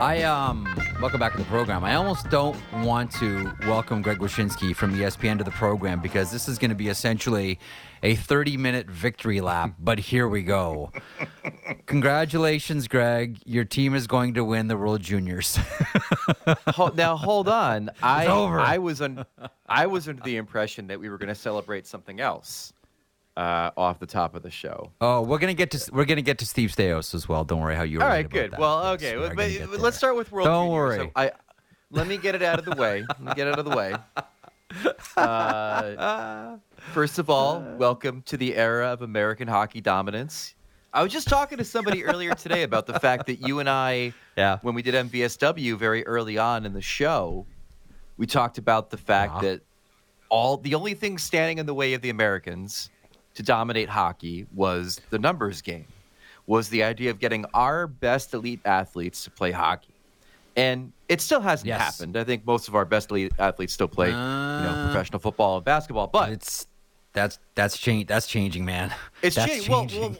I um welcome back to the program. I almost don't want to welcome Greg Wyshynski from ESPN to the program because this is going to be essentially a 30-minute victory lap. But here we go. Congratulations, Greg. Your team is going to win the World Juniors. Now hold on. I over. I was un, I was under the impression that we were going to celebrate something else uh, off the top of the show. oh, we're gonna get to we're gonna get to Steve Staios as well. Don't worry how you. All about good. that. Well, okay. gonna but- but let's start with World Don't Juniors. worry. So I let me get it out of the way. Let me get it out of the way. Uh, first of all, welcome to the era of American hockey dominance. I was just talking to somebody earlier today about the fact that you and I, Yeah. when we did MVSW very early on in the show, we talked about the fact Yeah. that all the only thing standing in the way of the Americans to dominate hockey was the numbers game, was the idea of getting our best elite athletes to play hockey. And it still hasn't Yes. happened. I think most of our best elite athletes still play, you know, Uh, professional football and basketball. But It's that's that's change that's changing, man. it's that's changing. Well, well,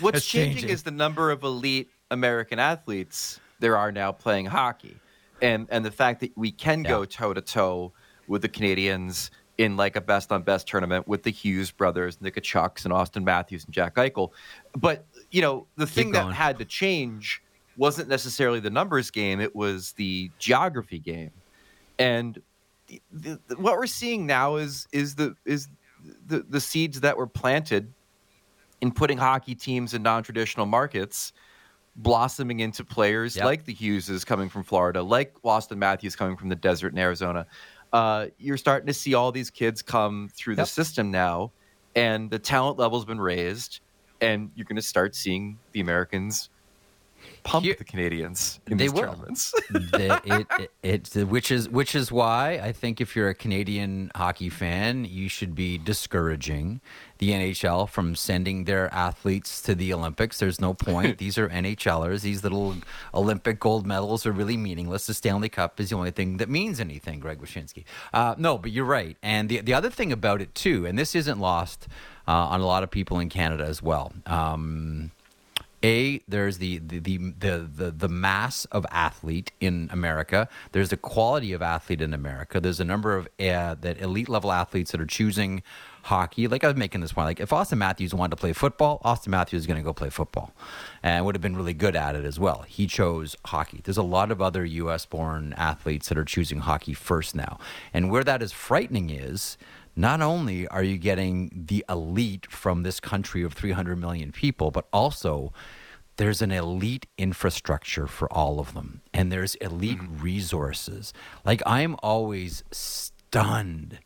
what's changing, changing. is the number of elite American athletes there are now playing hockey, and and the fact that we can go toe to toe with the Canadians in like a best on best tournament with the Hughes brothers, Nick Tkachuks, and Auston Matthews and Jack Eichel. But you know, the thing that had to change wasn't necessarily the numbers game; it was the geography game, and. The, the, what we're seeing now is is the is the, the seeds that were planted in putting hockey teams in non-traditional markets blossoming into players Yep. like the Hugheses coming from Florida, like Auston Matthews coming from the desert in Arizona. Uh, you're starting to see all these kids come through the system now, and the talent level's been raised, and you're going to start seeing the Americans pump Here- the Canadians in these will. tournaments. the, it, it, it, which is which is why I think if you're a Canadian hockey fan, you should be discouraging the NHL from sending their athletes to the Olympics. There's no point. These are NHLers. These little Olympic gold medals are really meaningless. The Stanley Cup is the only thing that means anything. Greg Wyshynski. Uh, no, but you're right. And the the other thing about it too, and this isn't lost uh, on a lot of people in Canada as well. Um, a there's the the, the the the mass of athlete in America. There's the quality of athlete in America. There's a number of uh, that elite level athletes that are choosing hockey. Like I was making this point. Like if Auston Matthews wanted to play football, Auston Matthews is going to go play football, and would have been really good at it as well. He chose hockey. There's a lot of other U.S. born athletes that are choosing hockey first now, and where that is frightening is not only are you getting the elite from this country of 300 million people, but also there's an elite infrastructure for all of them, and there's elite mm-hmm. resources. Like I'm always stunned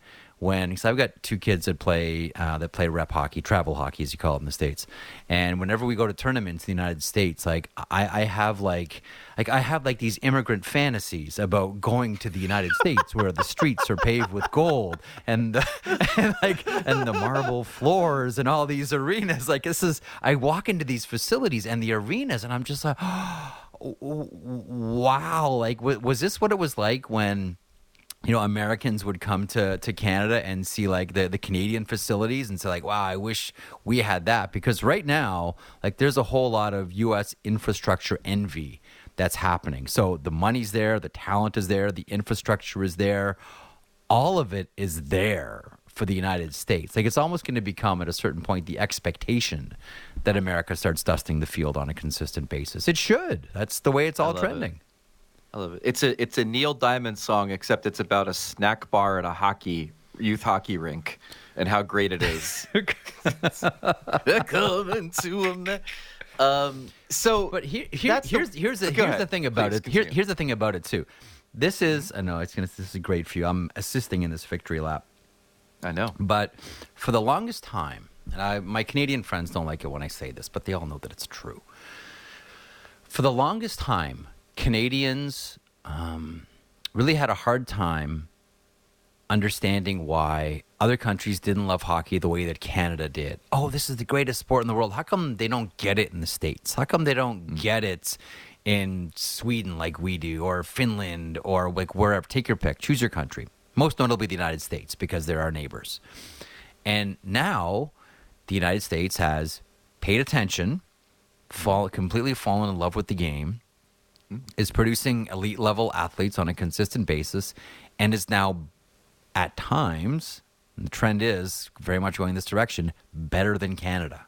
when because I've got two kids that play uh, that play rep hockey, travel hockey as you call it in the states, and whenever we go to tournaments in the United States, like I, I have like like I have like these immigrant fantasies about going to the United States where the streets are paved with gold and the, and like and the marble floors and all these arenas. Like this is I walk into these facilities and the arenas and I'm just like, wow! Like wa- was this what it was like when? You know Americans would come to to Canada and see like the the Canadian facilities and say like wow I wish we had that. Because right now like there's a whole lot of US infrastructure envy that's happening. So the money's there the talent is there the infrastructure is there. All of it is there for the United States. Like it's almost going to become at a certain point the expectation that America starts dusting the field on a consistent basis. It should. That's the way it's all trending. it. I love it. It's a it's a Neil Diamond song, except it's about a snack bar at a hockey youth hockey rink and how great it is. They're Coming to a um. So, But here, here, that's the- here's here's the, here's the thing about Please it. Here, here's the thing about it too. This is I know it's gonna this is great for you. I'm assisting in this victory lap, I know. but for the longest time, and I my Canadian friends don't like it when I say this, but they all know that it's true. For the longest time, Canadians um, really had a hard time understanding why other countries didn't love hockey the way that Canada did. Oh, this is the greatest sport in the world. How come they don't get it in the States? How come they don't get it in Sweden like we do, or Finland, or like wherever? Take your pick, choose your country. Most notably the United States, because they're our neighbors. And now the United States has paid attention, fall, completely fallen in love with the game, is producing elite level athletes on a consistent basis and is now at times the trend is very much going this direction better than Canada.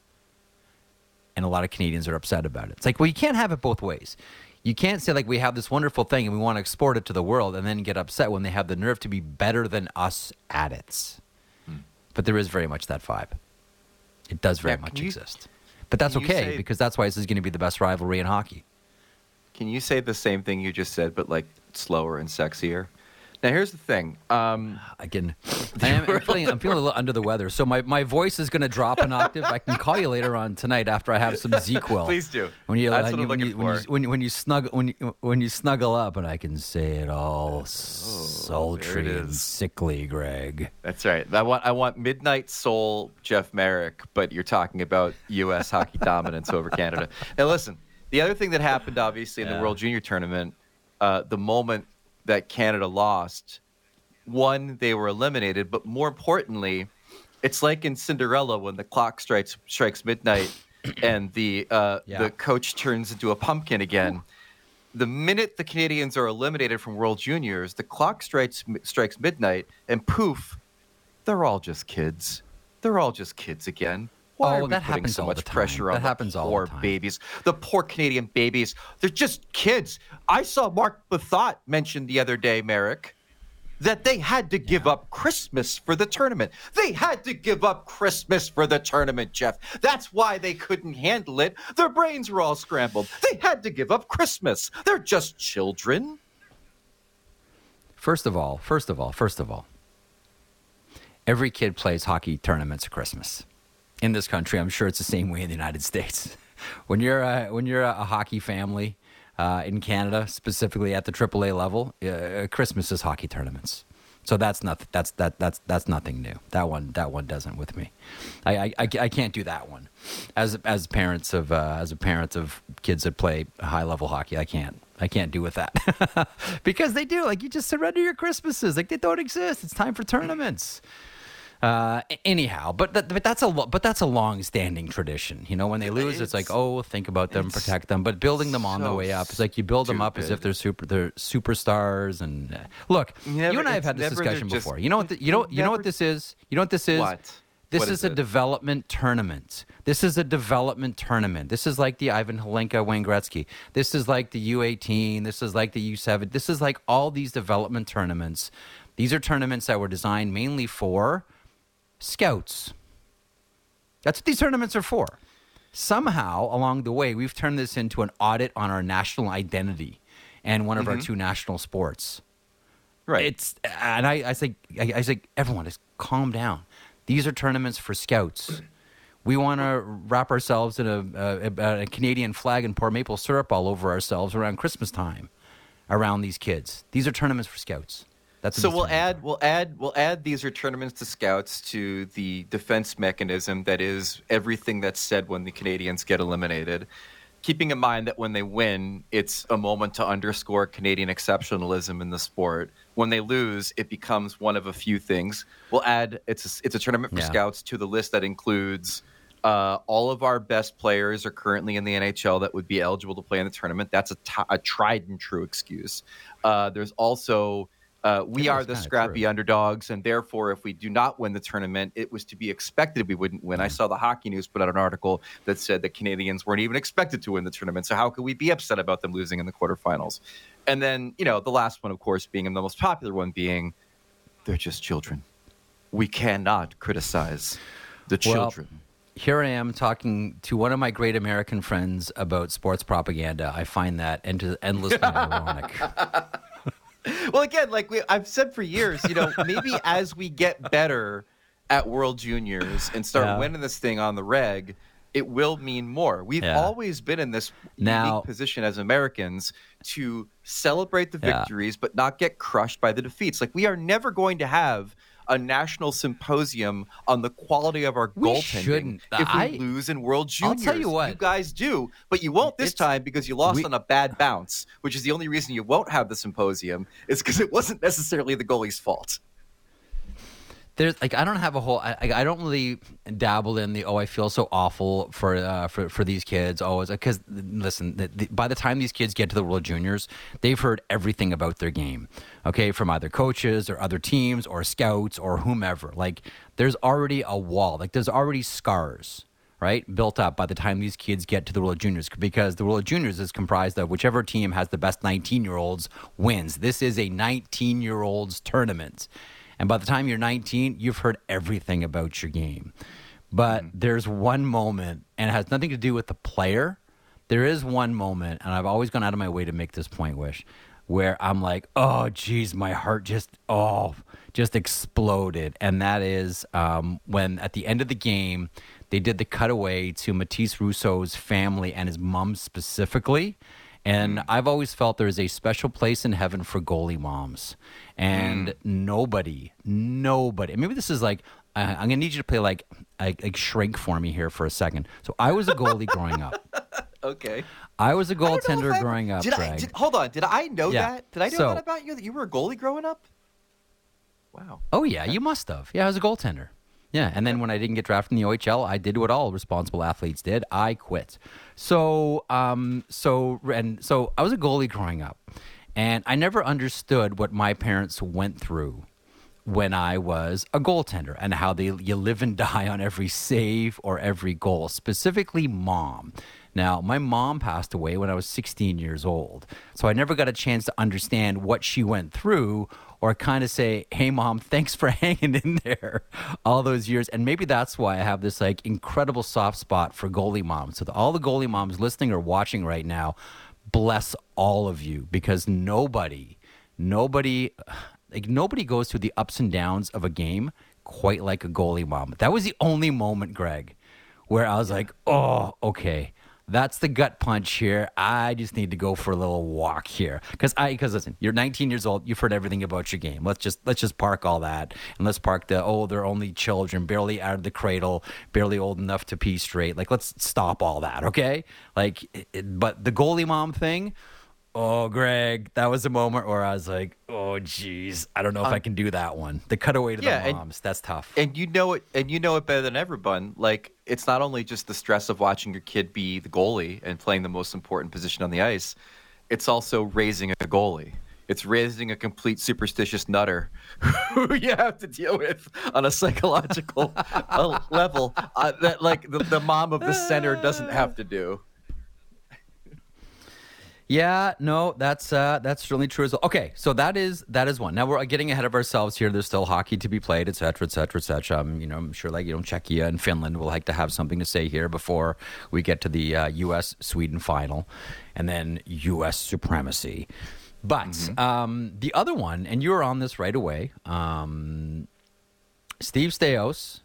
And a lot of Canadians are upset about it. It's like, well, you can't have it both ways. You can't say like we have this wonderful thing and we want to export it to the world and then get upset when they have the nerve to be better than us at it. Hmm. But there is very much that vibe. It does very much you, exist. But that's okay because that's why this is going to be the best rivalry in hockey. Can you say the same thing you just said, but like slower and sexier? Now here's the thing. Um, Again, I am, I'm, feeling, I'm feeling a little under the weather, so my, my voice is going to drop an octave. I can call you later on tonight after I have some ZzzQuil. Please do. When you, That's when, you, when, you, when, you, when, you, when you snuggle when you, when you snuggle up, and I can say it all oh, sultry it and sickly, Greg. That's right. I want I want midnight soul Jeff Marek, but you're talking about U.S. hockey dominance over Canada. Now listen, the other thing that happened, obviously, in yeah. the World Junior Tournament, uh, the moment that Canada lost, one, they were eliminated, but more importantly, it's like in Cinderella when the clock strikes strikes midnight and the uh, yeah. the coach turns into a pumpkin again. The minute the Canadians are eliminated from World Juniors, the clock strikes strikes midnight, and poof, they're all just kids. They're all just kids again. Why oh, we putting so much pressure on that the poor the babies? The poor Canadian babies. They're just kids. I saw Mark Bethot mention the other day, Marek, that they had to give up Christmas for the tournament. They had to give up Christmas for the tournament, Jeff. That's why they couldn't handle it. Their brains were all scrambled. They had to give up Christmas. They're just children. First of all, first of all, first of all, every kid plays hockey tournaments at Christmas in this country. I'm sure it's the same way in the United States. when you're a, when you're a, hockey family uh, in Canada, specifically at the AAA level, uh, Christmas is hockey tournaments. So that's not that's that that's that's nothing new. That one that one doesn't with me. I I, I can't do that one. As as parents of uh, as a parent of kids that play high level hockey, I can't I can't do with that because they do like you just surrender your Christmases like they don't exist. It's time for tournaments. Uh, anyhow, but that, but that's a but that's a long-standing tradition. You know, when they lose, it's, it's like, oh, think about them, protect them. But building them on so the way up, it's like you build stupid. them up as if they're super, they're superstars. And uh, look, never, you and I have had this discussion just, before. You know what? The, you know you never, know what this is. You know what this is. What? This what is, is a development tournament. This is a development tournament. This is like the Ivan Hlinka Wayne Gretzky. This is like the U18. This is like the U7. This is like all these development tournaments. These are tournaments that were designed mainly for scouts. That's what these tournaments are for. Somehow, along the way, we've turned this into an audit on our national identity and one of mm-hmm. our two national sports. Right. It's and I, I say I, I say everyone just calm down. These are tournaments for scouts. We want to wrap ourselves in a, a, a, Canadian flag and pour maple syrup all over ourselves around Christmas time, around these kids. These are tournaments for scouts. That's so we'll add we'll add we'll add these are tournaments to scouts to the defense mechanism that is everything that's said when the Canadians get eliminated. Keeping in mind that when they win, it's a moment to underscore Canadian exceptionalism in the sport. When they lose, it becomes one of a few things. We'll add it's a, it's a tournament for yeah. scouts to the list that includes uh, all of our best players are currently in the NHL that would be eligible to play in the tournament. That's a, t- a tried and true excuse. Uh, there's also uh, we are the scrappy true. underdogs, and therefore, if we do not win the tournament, it was to be expected we wouldn't win. I saw the Hockey News put out an article that said the Canadians weren't even expected to win the tournament, so how could we be upset about them losing in the quarterfinals? And then, you know, the last one, of course, being and the most popular one being, they're just children. We cannot criticize the children. Well, here I am talking to one of my great American friends about sports propaganda. I find that endlessly ironic. Well, again, like we, I've said for years, you know, maybe as we get better at World Juniors and start yeah. winning this thing on the reg, it will mean more. We've yeah. always been in this now, unique position as Americans to celebrate the victories, yeah. but not get crushed by the defeats. Like we are never going to have a national symposium on the quality of our we goaltending shouldn't. if we I, lose in World Juniors. I'll tell you what, you guys do, but you won't this time because you lost we, on a bad bounce, which is the only reason you won't have the symposium. Is because it wasn't necessarily the goalie's fault. there's like I don't have a whole I, I don't really dabble in the oh I feel so awful for uh, for for these kids always because listen the, the, by the time these kids get to the World Juniors they've heard everything about their game okay from either coaches or other teams or scouts or whomever like there's already a wall like there's already scars right built up by the time these kids get to the World Juniors because the World Juniors is comprised of whichever team has the best 19 year olds wins this is a 19 year olds tournament and by the time you're 19, you've heard everything about your game. But mm-hmm. there's one moment, and it has nothing to do with the player. There is one moment, and I've always gone out of my way to make this point, Wysh, where I'm like, oh, geez, my heart just, oh, just exploded. And that is um, when at the end of the game, they did the cutaway to Mathis Rousseau's family and his mom specifically. And mm. I've always felt there is a special place in heaven for goalie moms. And mm. nobody, nobody, maybe this is like, uh, I'm going to need you to play like, like, like shrink for me here for a second. So I was a goalie growing up. Okay. I was a goaltender growing up. Did I, did, hold on. Did I know yeah. that? Did I know so, that about you? That you were a goalie growing up? Wow. Oh yeah, you must have. Yeah, I was a goaltender. Yeah, and then when I didn't get drafted in the OHL, I did what all responsible athletes did. I quit. So, um, so and so I was a goalie growing up, and I never understood what my parents went through when I was a goaltender and how they you live and die on every save or every goal. Specifically, mom. Now, my mom passed away when I was 16 years old, so I never got a chance to understand what she went through or kind of say, "Hey, mom, thanks for hanging in there all those years." And maybe that's why I have this like incredible soft spot for goalie moms. So all the goalie moms listening or watching right now, bless all of you because nobody, nobody, like nobody goes through the ups and downs of a game quite like a goalie mom. That was the only moment, Greg, where I was like, "Oh, okay." That's the gut punch here. I just need to go for a little walk here because I because listen, you're 19 years old. You've heard everything about your game. Let's just let's just park all that and let's park the oh they're only children, barely out of the cradle, barely old enough to pee straight. Like let's stop all that, okay? Like, but the goalie mom thing Oh, Greg, that was a moment where I was like, "Oh, geez, I don't know if um, I can do that one." The cutaway to yeah, the moms, and, that's tough. And you know it, and you know it better than everyone. Like, it's not only just the stress of watching your kid be the goalie and playing the most important position on the ice; it's also raising a goalie. It's raising a complete superstitious nutter who you have to deal with on a psychological level uh, that, like, the, the mom of the center doesn't have to do. Yeah, no, that's uh, that's certainly true as well. Okay, so that is that is one. Now we're getting ahead of ourselves here. There's still hockey to be played, et cetera, et cetera, et cetera. Um, you know, I'm sure like you know Czechia and Finland will like to have something to say here before we get to the uh, U.S. Sweden final, and then U.S. supremacy. But mm-hmm. um, the other one, and you were on this right away. Um, Steve Staios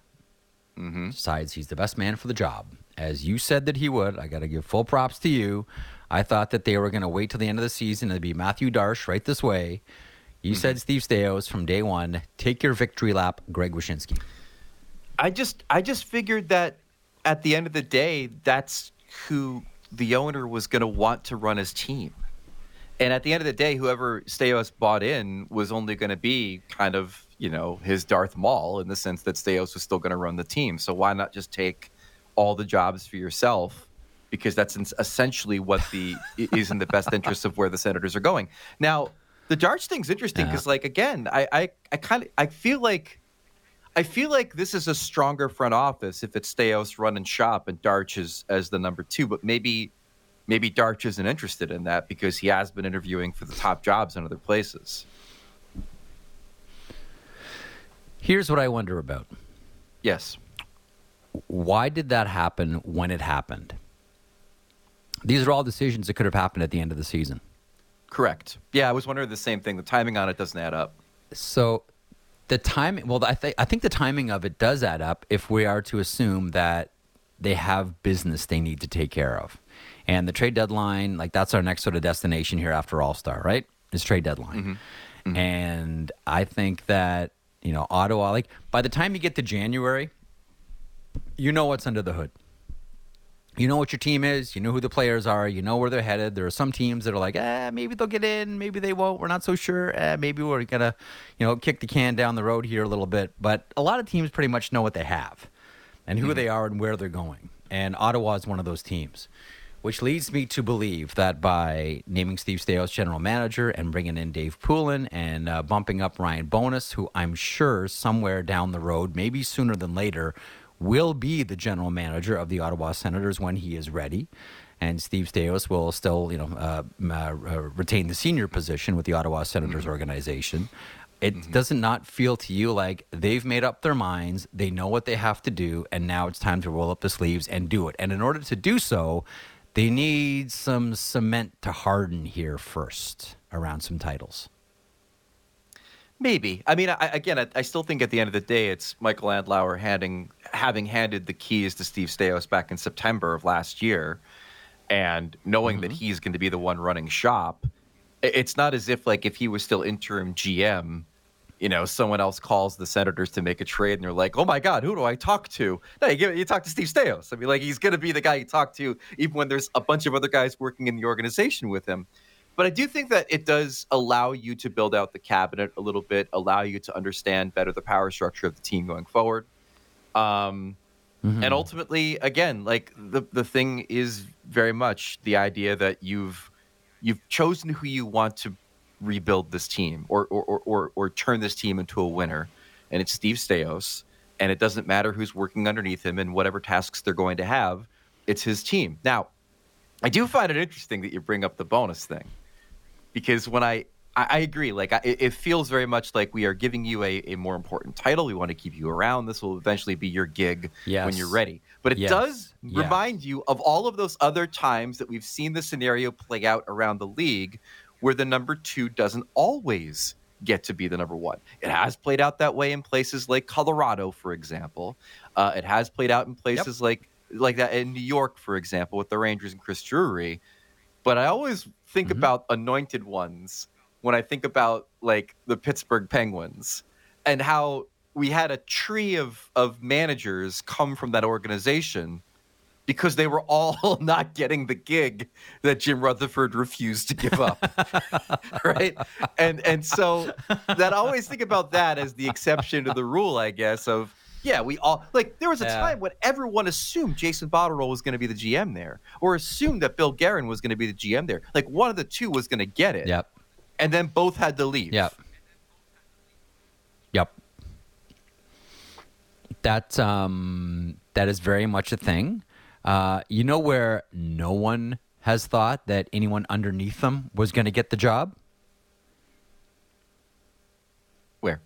mm-hmm. decides he's the best man for the job, as you said that he would. I got to give full props to you. I thought that they were going to wait till the end of the season. It'd be Mathieu Darche right this way. You mm-hmm. said Steve Staios from day one. Take your victory lap, Greg Wyshynski. I just I just figured that at the end of the day, that's who the owner was going to want to run his team. And at the end of the day, whoever Staios bought in was only going to be kind of, you know, his Darth Maul in the sense that Staios was still going to run the team. So why not just take all the jobs for yourself because that's essentially what the is in the best interest of where the Senators are going. Now, the Darche thing's interesting because, yeah. like, again, I I, I kind of I feel like I feel like this is a stronger front office if it's Staios running shop and Darche is as the number two, but maybe maybe Darche isn't interested in that because he has been interviewing for the top jobs in other places. Here's what I wonder about. Yes. Why did that happen when it happened? These are all decisions that could have happened at the end of the season. Correct. Yeah, I was wondering the same thing. The timing on it doesn't add up. So the timing, well, I, th- I think the timing of it does add up if we are to assume that they have business they need to take care of. And the trade deadline, like that's our next sort of destination here after All Star, right? Is trade deadline. Mm-hmm. Mm-hmm. And I think that, you know, Ottawa, like by the time you get to January, you know what's under the hood you know what your team is, you know who the players are, you know where they're headed. There are some teams that are like, eh, maybe they'll get in, maybe they won't. We're not so sure. Eh, maybe we're gonna, you know, kick the can down the road here a little bit. But a lot of teams pretty much know what they have, and who mm-hmm. they are and where they're going. And Ottawa is one of those teams, which leads me to believe that by naming Steve Staios general manager and bringing in Dave Poulin and uh, bumping up Ryan Bowness, who I'm sure somewhere down the road, maybe sooner than later will be the general manager of the Ottawa Senators when he is ready. And Steve Staios will still, you know, uh, uh, retain the senior position with the Ottawa Senators mm-hmm. organization. It mm-hmm. doesn't not feel to you like they've made up their minds, they know what they have to do, and now it's time to roll up the sleeves and do it. And in order to do so, they need some cement to harden here first around some titles. Maybe. I mean, I, again, I, I, still think at the end of the day, it's Michael Andlauer handing, having handed the keys to Steve Staios back in September of last year, and knowing mm-hmm. that he's going to be the one running shop. It's not as if, like, if he was still interim GM, you know, someone else calls the Senators to make a trade, and they're like, "Oh my God, who do I talk to?" No, you, give, you talk to Steve Staios. I mean, like, he's going to be the guy you talk to, even when there's a bunch of other guys working in the organization with him. But I do think that it does allow you to build out the cabinet a little bit, allow you to understand better the power structure of the team going forward. Um, mm-hmm. And ultimately, again, like the the thing is very much the idea that you've you've chosen who you want to rebuild this team or or, or, or, or turn this team into a winner, and it's Steve Staios. And it doesn't matter who's working underneath him and whatever tasks they're going to have. It's his team. Now, I do find it interesting that you bring up the Bowness thing because when I I, I agree, like I, it feels very much like we are giving you a, a more important title. We want to keep you around. This will eventually be your gig yes. when you're ready. But it yes. does yes. remind you of all of those other times that we've seen the scenario play out around the league where the number two doesn't always get to be the number one. It has played out that way in places like Colorado, for example. Uh, it has played out in places yep. like like that in New York, for example, with the Rangers and Chris Drury. But I always think mm-hmm. about anointed ones when I think about like the Pittsburgh Penguins and how we had a tree of of managers come from that organization because they were all not getting the gig that Jim Rutherford refused to give up. right? And and so that I always think about that as the exception to the rule, I guess, of yeah, we all like. There was a yeah. time when everyone assumed Jason Botterill was going to be the GM there, or assumed that Bill Guerin was going to be the GM there. Like one of the two was going to get it. Yep. And then both had to leave. Yep. Yep. That um that is very much a thing. Uh, you know where no one has thought that anyone underneath them was going to get the job. Where?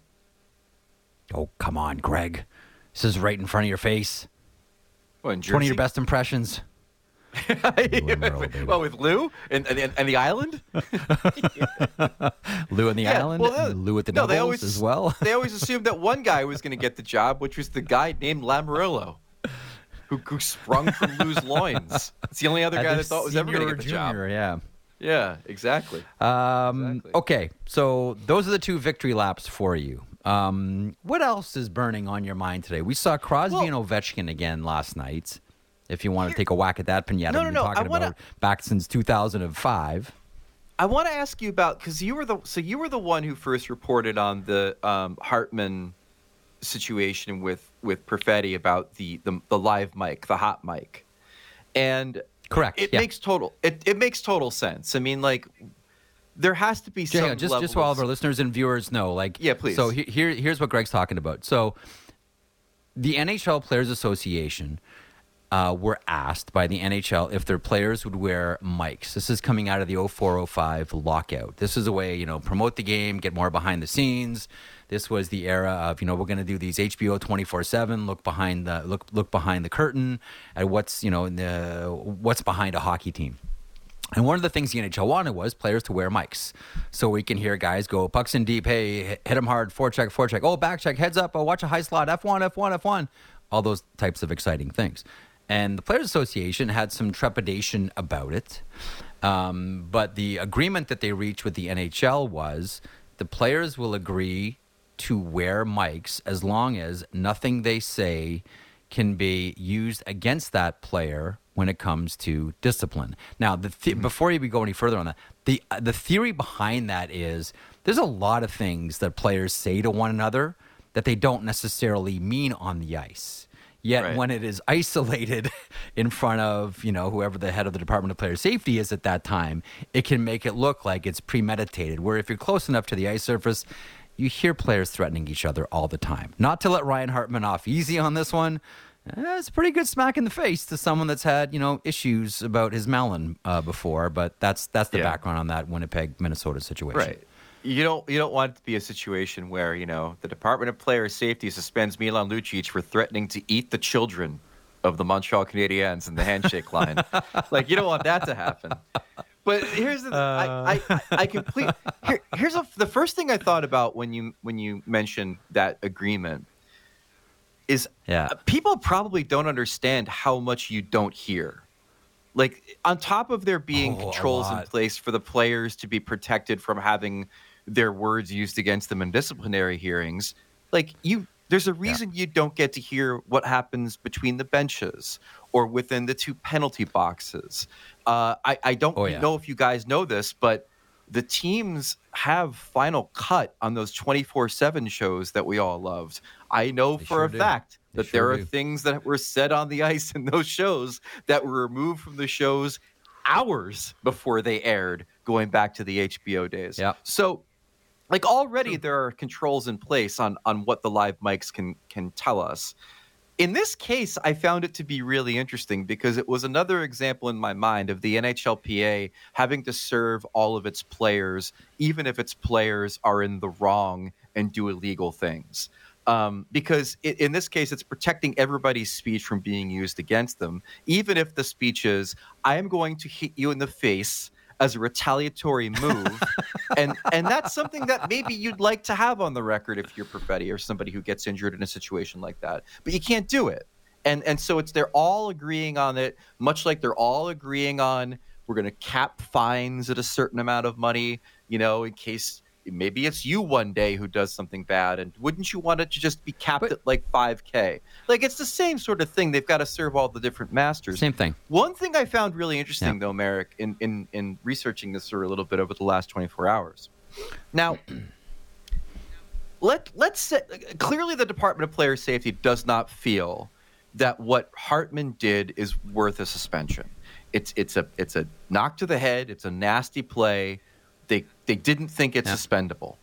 Oh, come on, Greg. This is right in front of your face. What, One of your best impressions. well, with Lou and, and, and the island, Lou and the yeah, island, well, uh, Lou at the no, always, as well. they always assumed that one guy was going to get the job, which was the guy named Lamoriello, who, who sprung from Lou's loins. It's the only other guy that thought was ever going to get the junior, job. Yeah. Yeah, exactly. Um, exactly. Okay, so those are the two victory laps for you. Um, what else is burning on your mind today? We saw Crosby well, and Ovechkin again last night. If you want to take a whack at that pinata, no, no, no. talking wanna, back since 2005. I want to ask you about because you were the so you were the one who first reported on the um, Hartman situation with with Perfetti about the, the the live mic, the hot mic, and correct. It yeah. makes total it, it makes total sense. I mean, like there has to be some yeah, just just so all of our listeners and viewers know, like yeah, please. So here here's what Greg's talking about. So the NHL Players Association uh, were asked by the NHL if their players would wear mics. This is coming out of the 0405 lockout. This is a way, you know, promote the game, get more behind the scenes. This was the era of, you know, we're going to do these HBO 24/7, look behind the look look behind the curtain at what's, you know, the, what's behind a hockey team. And one of the things the NHL wanted was players to wear mics. So we can hear guys go, pucks in deep, hey, hit him hard, forecheck, forecheck, oh, back check, heads up, oh, watch a high slot, F1, F1, F1. All those types of exciting things. And the Players Association had some trepidation about it. Um, but the agreement that they reached with the NHL was the players will agree to wear mics as long as nothing they say can be used against that player when it comes to discipline. Now, the th- Mm-hmm. before you go any further on that, the uh, the theory behind that is there's a lot of things that players say to one another that they don't necessarily mean on the ice. Yet Right. when it is isolated in front of, you know, whoever the head of the Department of Player Safety is at that time, it can make it look like it's premeditated. Where if you're close enough to the ice surface, you hear players threatening each other all the time. Not to let Ryan Hartman off easy on this one. eh, It's a pretty good smack in the face to someone that's had, you know, issues about his melon uh, before, but that's that's the Yeah. background on that Winnipeg, Minnesota situation. Right. You don't you don't want it to be a situation where you know the Department of Player Safety suspends Milan Lucic for threatening to eat the children of the Montreal Canadiens in the handshake line. like you don't want that to happen. But here's the I, I I complete here, here's a, the first thing I thought about when you when you mentioned that agreement is Yeah. uh, people probably don't understand how much you don't hear. Like on top of there being Oh, controls in place for the players to be protected from having their words used against them in disciplinary hearings, like you there's a reason you don't get to hear what happens between the benches or within the two penalty boxes. Uh, I, I don't Oh, yeah. know if you guys know this, but the teams have final cut on those 24-7 shows that we all loved i know They for sure a do. fact They that sure there are do. things that were said on the ice in those shows that were removed from the shows hours before they aired going back to the hbo days Yep. so like already there are controls in place on on what the live mics can can tell us. In this case, I found it to be really interesting because it was another example in my mind of the NHLPA having to serve all of its players, even if its players are in the wrong and do illegal things. Um, because i in this case, it's protecting everybody's speech from being used against them, even if the speech is, I am going to hit you in the face as a retaliatory move. and and that's something that maybe you'd like to have on the record if you're Perfetti or somebody who gets injured in a situation like that. But you can't do it. And and so it's they're all agreeing on it, much like they're all agreeing on we're going to cap fines at a certain amount of money, you know, in case maybe it's you one day who does something bad and wouldn't you want it to just be capped But- at like 5k like it's the same sort of thing they've got to serve all the different masters Same thing. one thing I found really interesting, Yeah. though, Marek, in, in, in researching this for a little bit over the last 24 hours. Now, let, let's say clearly the Department of Player Safety does not feel that what Hartman did is worth a suspension. It's, it's, a, it's a knock to the head, it's a nasty play. They, they didn't think it's Yeah. suspendable.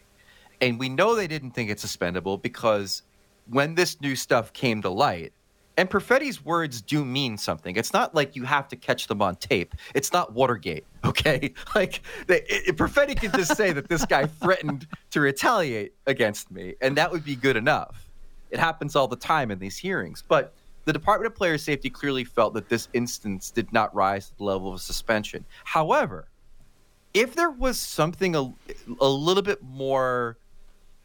And we know they didn't think it's suspendable because when this new stuff came to light, and Perfetti's words do mean something. It's not like you have to catch them on tape. It's not Watergate, okay? Like they, it, Perfetti can just say that this guy threatened to retaliate against me, and that would be good enough. It happens all the time in these hearings, but the Department of Player Safety clearly felt that this instance did not rise to the level of a suspension. However, if there was something a, a little bit more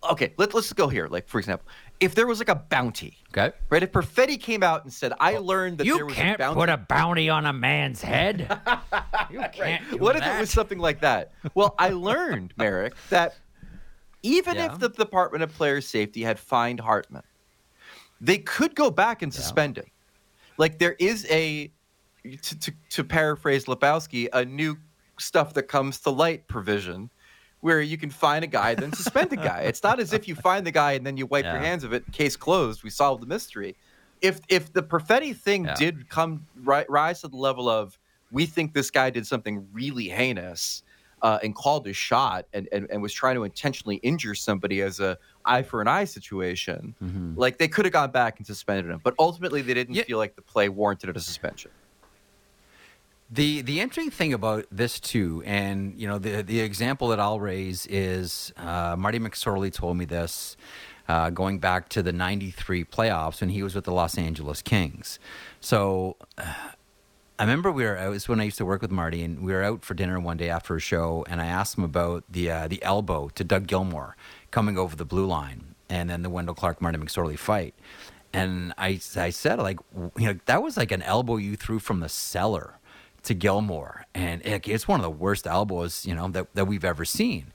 okay let, let's go here like for example if there was like a bounty Okay. right if perfetti came out and said i learned that You there was can't a bounty put a bounty on a man's head. you can't do what if that. it was something like that well i learned marek that even Yeah. if the department of player safety had fined hartman they could go back and suspend him like there is a to, to, to paraphrase lebowski a new stuff that comes to light provision where you can find a guy then suspend a guy it's not as if you find the guy and then you wipe your hands of it case closed we solved the mystery if if the Perfetti thing Yeah. did come ri- rise to the level of we think this guy did something really heinous uh, and called a shot and, and, and was trying to intentionally injure somebody as a eye for an eye situation, Mhm. like they could have gone back and suspended him. But ultimately, they didn't Yeah. feel like the play warranted a suspension. The the interesting thing about this too, and you know, the the example that I'll raise is uh, Marty McSorley told me this uh, going back to the '93 playoffs when he was with the Los Angeles Kings. So. Uh, I remember we were. It was when I used to work with Marty, and we were out for dinner one day after a show, and I asked him about the uh, the elbow to Doug Gilmour coming over the blue line, and then the Wendell Clark Marty McSorley fight. And I, I said like, you know, that was like an elbow you threw from the cellar to Gilmour, and it, it's one of the worst elbows you know that that we've ever seen.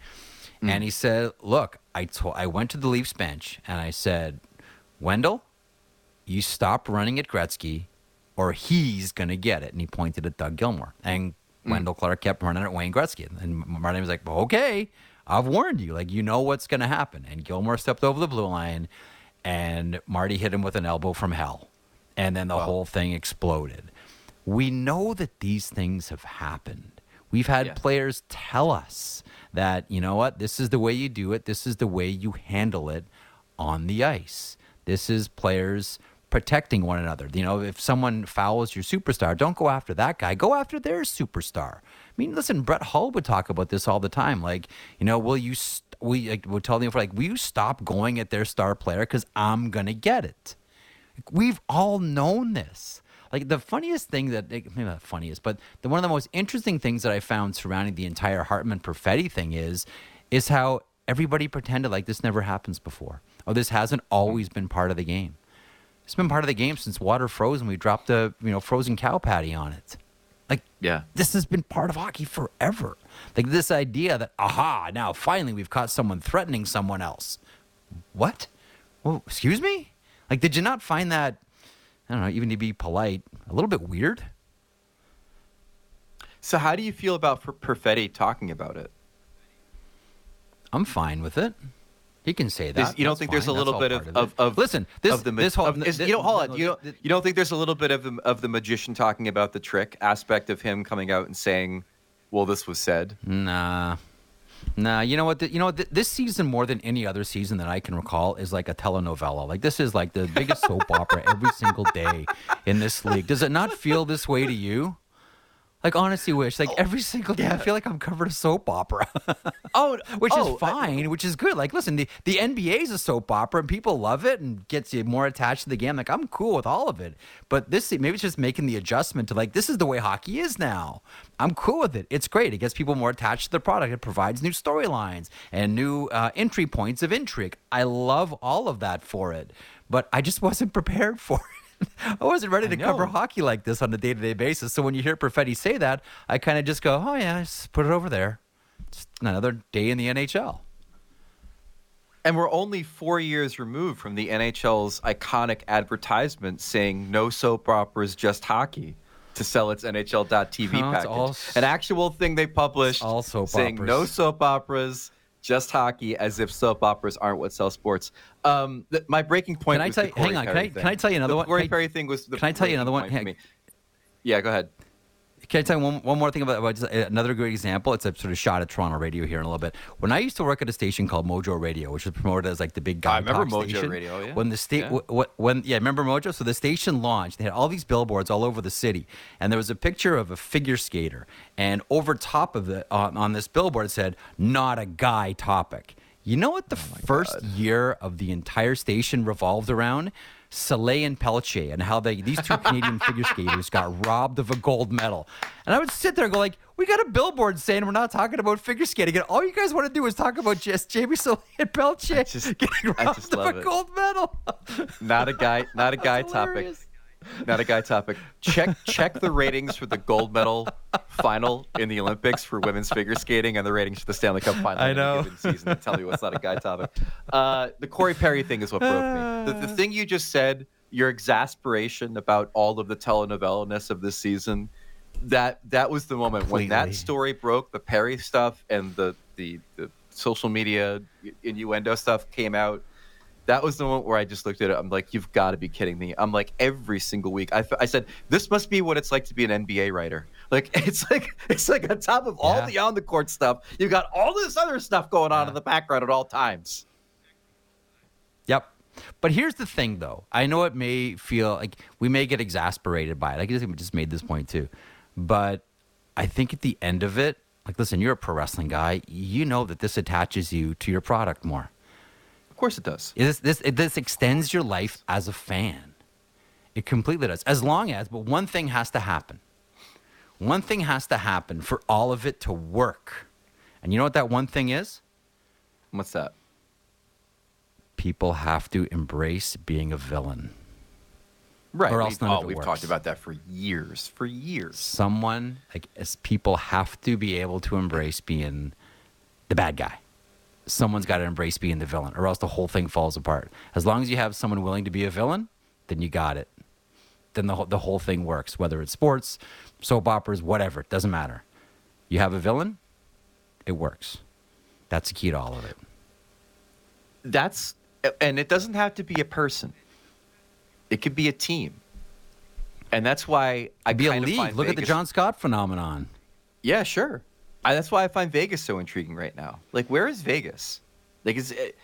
Hmm. And he said, "Look, I told I went to the Leafs bench and I said, Wendell, you stop running at Gretzky, or he's going to get it. And he pointed at Doug Gilmour. And hmm. Wendell Clark kept running at Wayne Gretzky. And Marty was like, well, okay, I've warned you. Like, you know what's going to happen. And Gilmour stepped over the blue line, and Marty hit him with an elbow from hell. And then the Wow. whole thing exploded. We know that these things have happened. We've had Yeah. players tell us that, you know what, this is the way you do it, this is the way you handle it on the ice. This is players protecting one another. You know, if someone fouls your superstar, don't go after that guy, go after their superstar. I mean, listen, Brett Hull would talk about this all the time. Like, you know, will you, st- we like, would tell them, like, will you stop going at their star player because I'm going to get it? We've all known this. Like the funniest thing that maybe not funniest, but the one of the most interesting things that I found surrounding the entire Hartman Perfetti thing is, is how everybody pretended like this never happens before. Oh, this hasn't always been part of the game. It's been part of the game since water froze and we dropped a you know frozen cow patty on it. Like Yeah. this has been part of hockey forever. Like this idea that aha, now finally we've caught someone threatening someone else. What? Well, excuse me? Like did you not find that I don't know, even to be polite, a little bit weird? So how do you feel about Per- Perfetti talking about it? I'm fine with it. He can say There's- that. you don't think there's a little bit of, part of, of listen. This of the this whole of- this- you don't hold on. You don't you don't think there's a little bit of the of the magician talking about the trick aspect of him coming out and saying, "Well, this was said." Nah. Nah, you know what? th- You know what? th- This season, more than any other season that I can recall, is like a telenovela. Like this is like the biggest soap opera every single day in this league. Does it not feel this way to you? Like honestly, Wysh like every single day I feel like I'm covered a soap opera, Oh, which oh, is fine, which is good. Like listen, the the NBA is a soap opera and people love it and gets you more attached to the game. Like I'm cool with all of it, but this maybe it's just making the adjustment to like this is the way hockey is now. I'm cool with it. It's great. It gets people more attached to the product. It provides new storylines and new uh, entry points of intrigue. I love all of that for it, but I just wasn't prepared for it. I wasn't ready to cover hockey like this on a day to day basis. So when you hear Perfetti say that, I kind of just go, oh, yeah, just put it over there. Just another day in the NHL. And we're only four years removed from the NHL's iconic advertisement saying "No soap operas, just hockey" to sell its NHL.TV it's package. all An actual thing they published all soap saying operas. "No soap operas, just hockey," as if soap operas aren't what sell sports. Um, th- my breaking point. Can I tell you- hang on, can I- can. I tell you another the one? Corey Can I- Perry thing was. Can I tell you another one? point for Hey. me. Yeah, go ahead. Can I tell you one, one more thing about, about just uh, another great example? It's a sort of shot at Toronto radio here in a little bit. When I used to work at a station called Mojo Radio, which was promoted as like the big guy I remember Mojo station. Radio, yeah. When the state, Yeah. when yeah, remember Mojo? So the station launched. They had all these billboards all over the city, and there was a picture of a figure skater, and over top of it on, on this billboard it said "Not a guy topic." You know what the oh first year of the entire station revolved around? Salé and Pelletier and how they these two Canadian figure skaters got robbed of a gold medal. And I would sit there and go like, we got a billboard saying we're not talking about figure skating. And all you guys want to do is talk about just Jamie Salé and Pelletier just- getting I robbed just of love a it. gold medal. Not a guy. Not a guy topic. Not a guy topic. Check check the ratings for the gold medal final in the Olympics for women's figure skating and the ratings for the Stanley Cup final I know. season. And tell me what's not a guy topic. Uh, the Corey Perry thing is what broke me. The, the thing you just said, your exasperation about all of the telenovela-ness of this season, that that was the moment when that story broke. The Perry stuff and the the, the social media innuendo stuff came out that was the moment where I just looked at it. I'm like, you've got to be kidding me. I'm like, every single week. I, I said, this must be what it's like to be an NBA writer. Like, it's like, it's like on top of all Yeah. the on the court stuff, you've got all this other stuff going on Yeah. in the background at all times. Yep. But here's the thing, though. I know it may feel like we may get exasperated by it. I guess we just made this point too. But I think at the end of it, like, listen, you're a pro wrestling guy. You know that this attaches you to your product more. Of course it does. This this it, this extends your life as a fan. It completely does. As long as, but one thing has to happen. One thing has to happen for all of it to work. And you know what that one thing is? What's that? People have to embrace being a villain. Right. Or else none oh, we've works. talked about that for years. For years. someone like as people have to be able to embrace being the bad guy someone's got to embrace being the villain or else the whole thing falls apart as long as you have someone willing to be a villain then you got it then the whole, the whole thing works. Whether it's sports, soap operas, whatever, it doesn't matter. You have a villain, it works. That's the key to all of it. That's and it doesn't have to be a person. It could be a team. And that's why I'd Be a league. Look at the John Scott phenomenon. Yeah, sure. I, that's why I find Vegas so intriguing right now. Like, where is Vegas? Like, is it,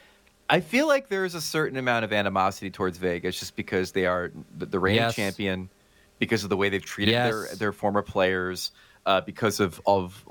I feel like there is a certain amount of animosity towards Vegas just because they are the, the reigning Yes. champion, because of the way they've treated their Yes. their former players, uh, because of of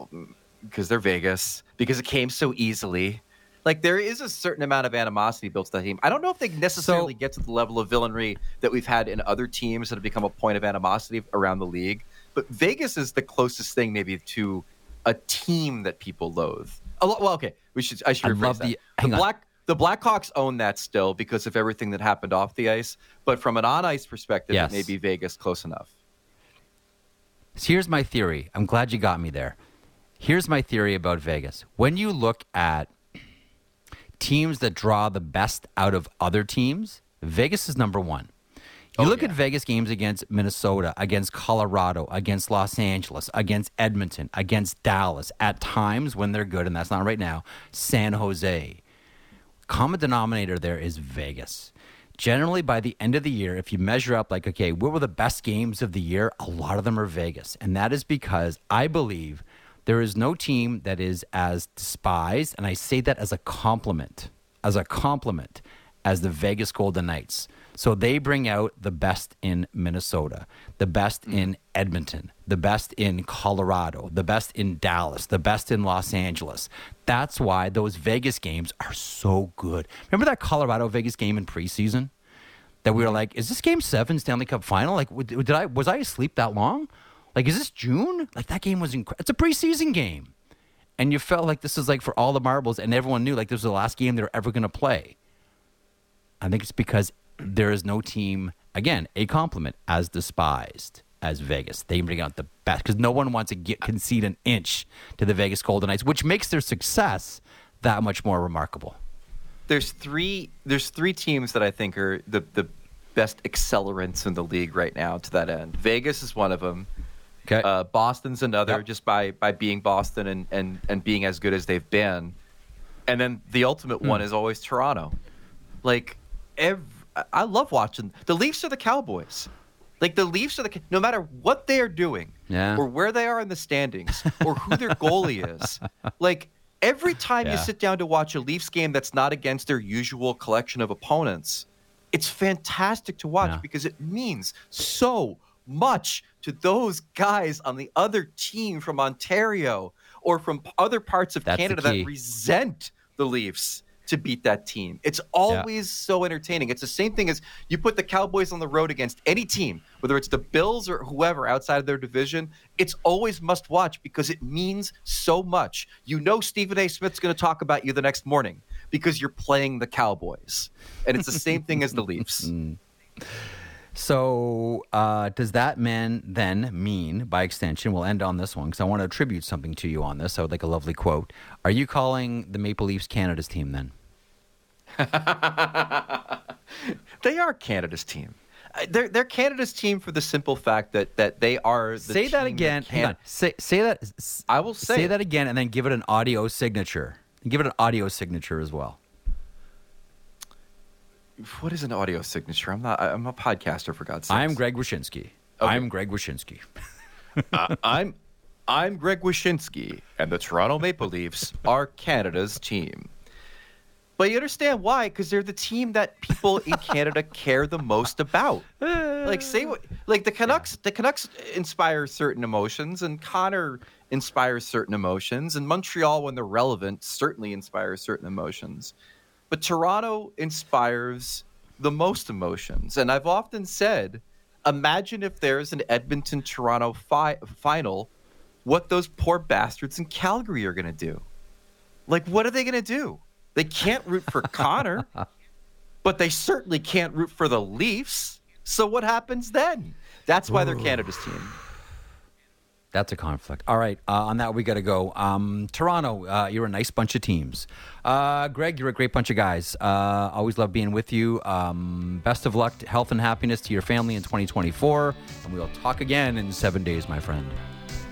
because they're Vegas, because it came so easily. Like there is a certain amount of animosity built to the team. I don't know if they necessarily So- get to the level of villainry that we've had in other teams that have become a point of animosity around the league. But Vegas is the closest thing maybe to a team that people loathe. Lot, well, okay, we should. I should I love that. the- on. Black the Blackhawks own that still because of everything that happened off the ice. But from an on ice perspective, Yes. it may be Vegas close enough. So here's my theory. I'm glad you got me there. Here's my theory about Vegas. When you look at teams that draw the best out of other teams, Vegas is number one. Oh, you Oh, look yeah. at Vegas games against Minnesota, against Colorado, against Los Angeles, against Edmonton, against Dallas, at times when they're good, and that's not right now, San Jose. Common denominator there is Vegas. Generally, by the end of the year, if you measure up, like, okay, what were the best games of the year? A lot of them are Vegas. And that is because I believe there is no team that is as despised, and I say that as a compliment, as a compliment, as the Vegas Golden Knights. So they bring out the best in Minnesota, the best hmm. in Edmonton, the best in Colorado, the best in Dallas, the best in Los Angeles. That's why those Vegas games are so good. Remember that Colorado Vegas game in preseason? That we were hmm. like, is this game seven Stanley Cup final? Like, did I was I asleep that long? Like, is this June? Like that game was incredible. It's a preseason game, and you felt like this is like for all the marbles, and everyone knew like this was the last game they were ever going to play. I think it's because there is no team, again, a compliment as despised as Vegas. They bring out the best because no one wants to get, concede an inch to the Vegas Golden Knights, which makes their success that much more remarkable. There's three. There's three teams that I think are the the best accelerants in the league right now. To that end, Vegas is one of them. Okay. Uh, Boston's another, Yep. just by by being Boston and and and being as good as they've been. And then the ultimate one Hmm. is always Toronto. Like, ev I- love watching the Leafs are the Cowboys. Like the Leafs are the no matter what they are doing, Yeah. or where they are in the standings, or who their goalie is. Like every time you sit down to watch a Leafs game that's not against their usual collection of opponents, it's fantastic to watch Yeah. because it means so much to those guys on the other team from Ontario or from other parts of That's Canada that resent the Leafs to beat that team. It's always so entertaining. It's the same thing as you put the Cowboys on the road against any team, whether it's the Bills or whoever outside of their division. It's always must watch because it means so much. You know Stephen A. Smith's going to talk about you the next morning because you're playing the Cowboys. And it's the same thing as the Leafs. So, uh, does that man then mean, by extension, we'll end on this one because I want to attribute something to you on this. I would like a lovely quote. Are you calling the Maple Leafs Canada's team then? They are Canada's team. Uh, They're, they're Canada's team for the simple fact that, that they are the say that again. Hang on. Say, say that. I will say say that again, and then give it an audio signature. Give it an audio signature as well. What is an audio signature? I'm not. I'm a podcaster for God's sake. I'm Greg Wyshynski. I'm Greg Wyshynski. Uh, I'm I'm Greg Wyshynski, and the Toronto Maple Leafs are Canada's team. But you understand why? Because they're the team that people in Canada care the most about. Like say what like the Canucks the Canucks inspire certain emotions and Connor inspires certain emotions and Montreal when they're relevant certainly inspires certain emotions. But Toronto inspires the most emotions. And I've often said, imagine if there's an Edmonton Toronto fi- final, what those poor bastards in Calgary are going to do. Like, what are they going to do? They can't root for Connor, but they certainly can't root for the Leafs. So what happens then? That's why they're Canada's team. That's a conflict. All right. Uh, on that, we got to go. Um, Toronto, uh, you're a nice bunch of teams. Uh, Greg, you're a great bunch of guys. Uh, always love being with you. Um, best of luck, health, and happiness to your family in 2024. And we'll talk again in seven days, my friend.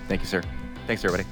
Thank you, sir. Thanks, everybody.